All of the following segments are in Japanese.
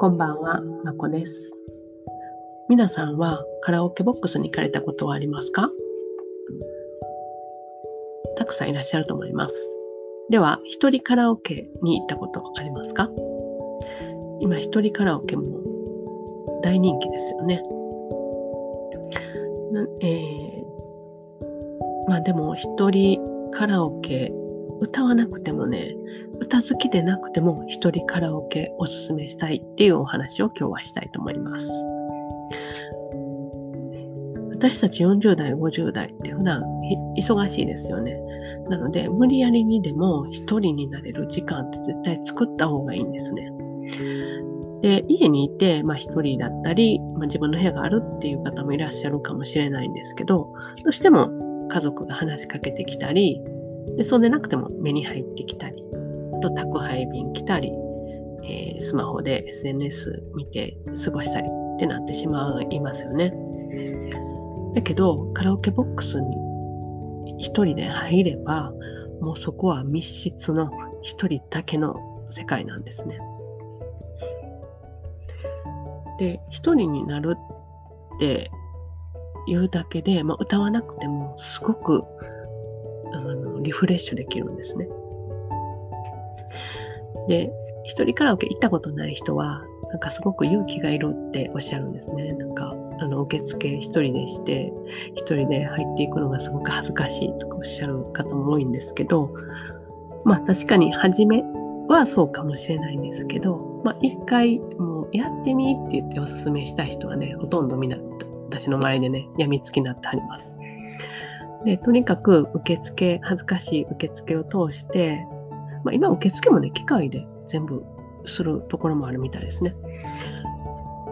こんばんは、まこです。皆さんはカラオケボックスに行かれたことはありますか？たくさんいらっしゃると思います。では、一人カラオケに行ったことありますか？今、一人カラオケも大人気ですよね。えー、まあでも、一人カラオケ歌わなくてもね、歌好きでなくても一人カラオケおすすめしたいっていうお話を今日はしたいと思います。私たち40代、50代って普段忙しいですよね。なので、無理やりにでも一人になれる時間って絶対作った方がいいんですね。で、家にいて、まあ一人だったり、まあ、自分の部屋があるっていう方もいらっしゃるかもしれないんですけど、どうしても家族が話しかけてきたり、でそうでなくても目に入ってきたり、と宅配便来たり、えー、スマホで SNS 見て過ごしたりってなってしまいますよね。だけど、カラオケボックスに一人で入れば、もうそこは密室の一人だけの世界なんですね。で、一人になるっていうだけで、まあ、歌わなくてもすごくリフレッシュできるんですね。で、一人カラオケ行ったことない人は、なんかすごく勇気がいるっておっしゃるんですね。なんか、あの、受付一人でして、一人で入っていくのがすごく恥ずかしいとかおっしゃる方も多いんですけど、まあ確かに初めはそうかもしれないんですけど、まあ一回もうやってみって言っておすすめした人はね、ほとんどみんな私の周りでね、やみつきになってあります。で、とにかく受付、恥ずかしい受付を通して、まあ、今受付もね、機械で全部するところもあるみたいですね。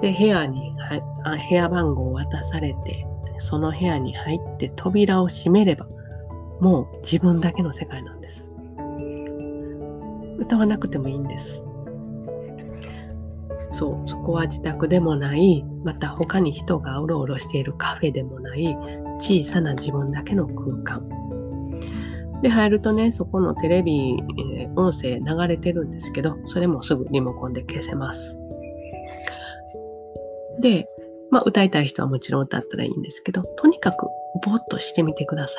で、部屋に、は部屋番号を渡されて、その部屋に入って扉を閉めれば、もう自分だけの世界なんです。歌わなくてもいいんです。そう、そこは自宅でもない、また他に人がうろうろしているカフェでもない、小さな自分だけの空間。で、入るとね、そこのテレビ、え、音声流れてるんですけど、それもすぐリモコンで消せます。で、まあ、歌いたい人はもちろん歌ったらいいんですけど、とにかくぼーっとしてみてくださ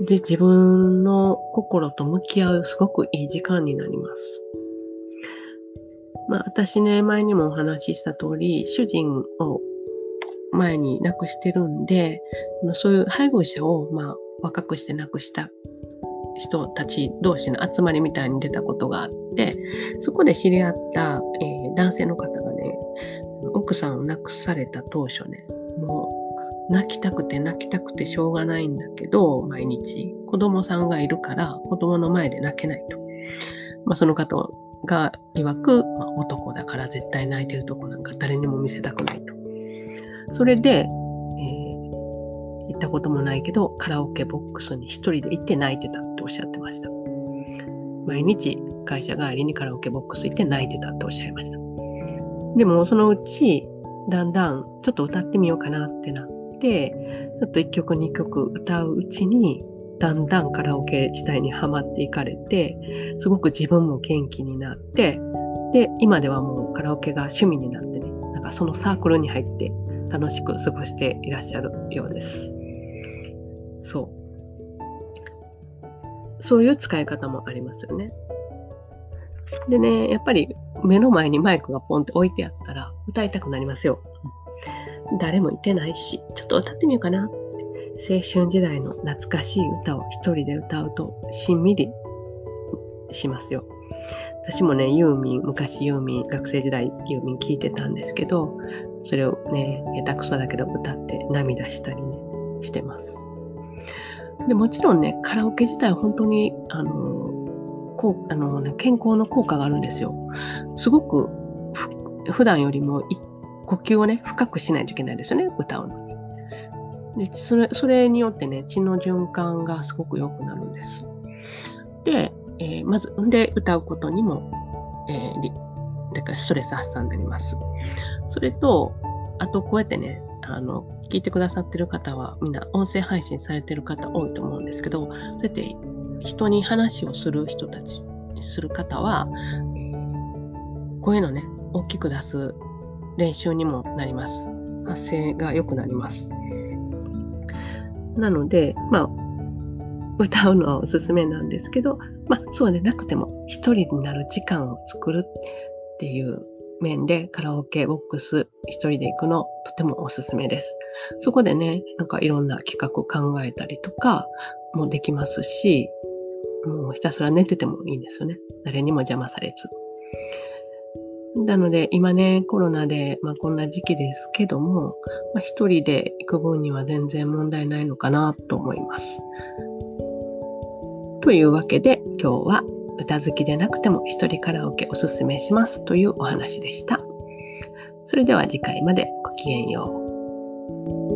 い。で、自分の心と向き合うすごくいい時間になります。まあ、私ね、前にもお話しした通り、主人を前に亡くしてるんで、そういう配偶者を、まあ、若くして亡くした人たち同士の集まりみたいに出たことがあってそこで知り合った、えー、男性の方がね奥さんを亡くされた当初ねもう泣きたくて泣きたくてしょうがないんだけど毎日。子供さんがいるから子供の前で泣けないと、まあ、その方が曰く、まあ、男だから絶対泣いてるとこなんか誰にも見せたくないと。それで行ったこともないけど、カラオケボックスに一人で行って泣いてたっておっしゃってました。毎日会社帰りにカラオケボックス行って泣いてたっておっしゃいました。でもそのうち、だんだんちょっと歌ってみようかなってなって、ちょっと1曲2曲歌ううちに、だんだんカラオケ自体にはまっていかれて、すごく自分も元気になって、で、今ではもうカラオケが趣味になってね、なんかそのサークルに入って楽しく過ごしていらっしゃるようです。そう。そういう使い方もありますよね。でね、やっぱり目の前にマイクがポンって置いてあったら歌いたくなりますよ。誰もいてないし、ちょっと歌ってみようかな。青春時代の懐かしい歌を一人で歌うとしんみりしますよ。私もね、ユーミン、昔ユーミン、学生時代ユーミン聴いてたんですけど、それをね、下手くそだけど歌って涙したりね、してます。でもちろんね、カラオケ自体は本当に、あの、こうあのね、健康の効果があるんですよ。すごく普段よりも呼吸をね、深くしないといけないですよね、歌うのに。でそれそれによってね、血の循環がすごく良くなるんです。で、えー、まず、で、歌うことにも、えー、だからストレス発散になります。それと、あと、こうやってね、あの、聞いてくださってる方は、みんな音声配信されてる方多いと思うんですけど、そうやって人に話をする人たち、する方は、声のね、大きく出す練習にもなります。発声が良くなります。なので、まあ、歌うのはおすすめなんですけど、まあ、そうでなくても一人になる時間を作るっていう面でカラオケボックス一人で行くのとてもおすすめです。そこでね、なんかいろんな企画考えたりとかもできますし、もうひたすら寝ててもいいんですよね。誰にも邪魔されず。なので今ね、コロナで、まあ、こんな時期ですけども、まあ、一人で行く分には全然問題ないのかなと思います。というわけで今日は歌好きでなくても一人カラオケおすすめしますというお話でした。それでは次回までごきげんよう。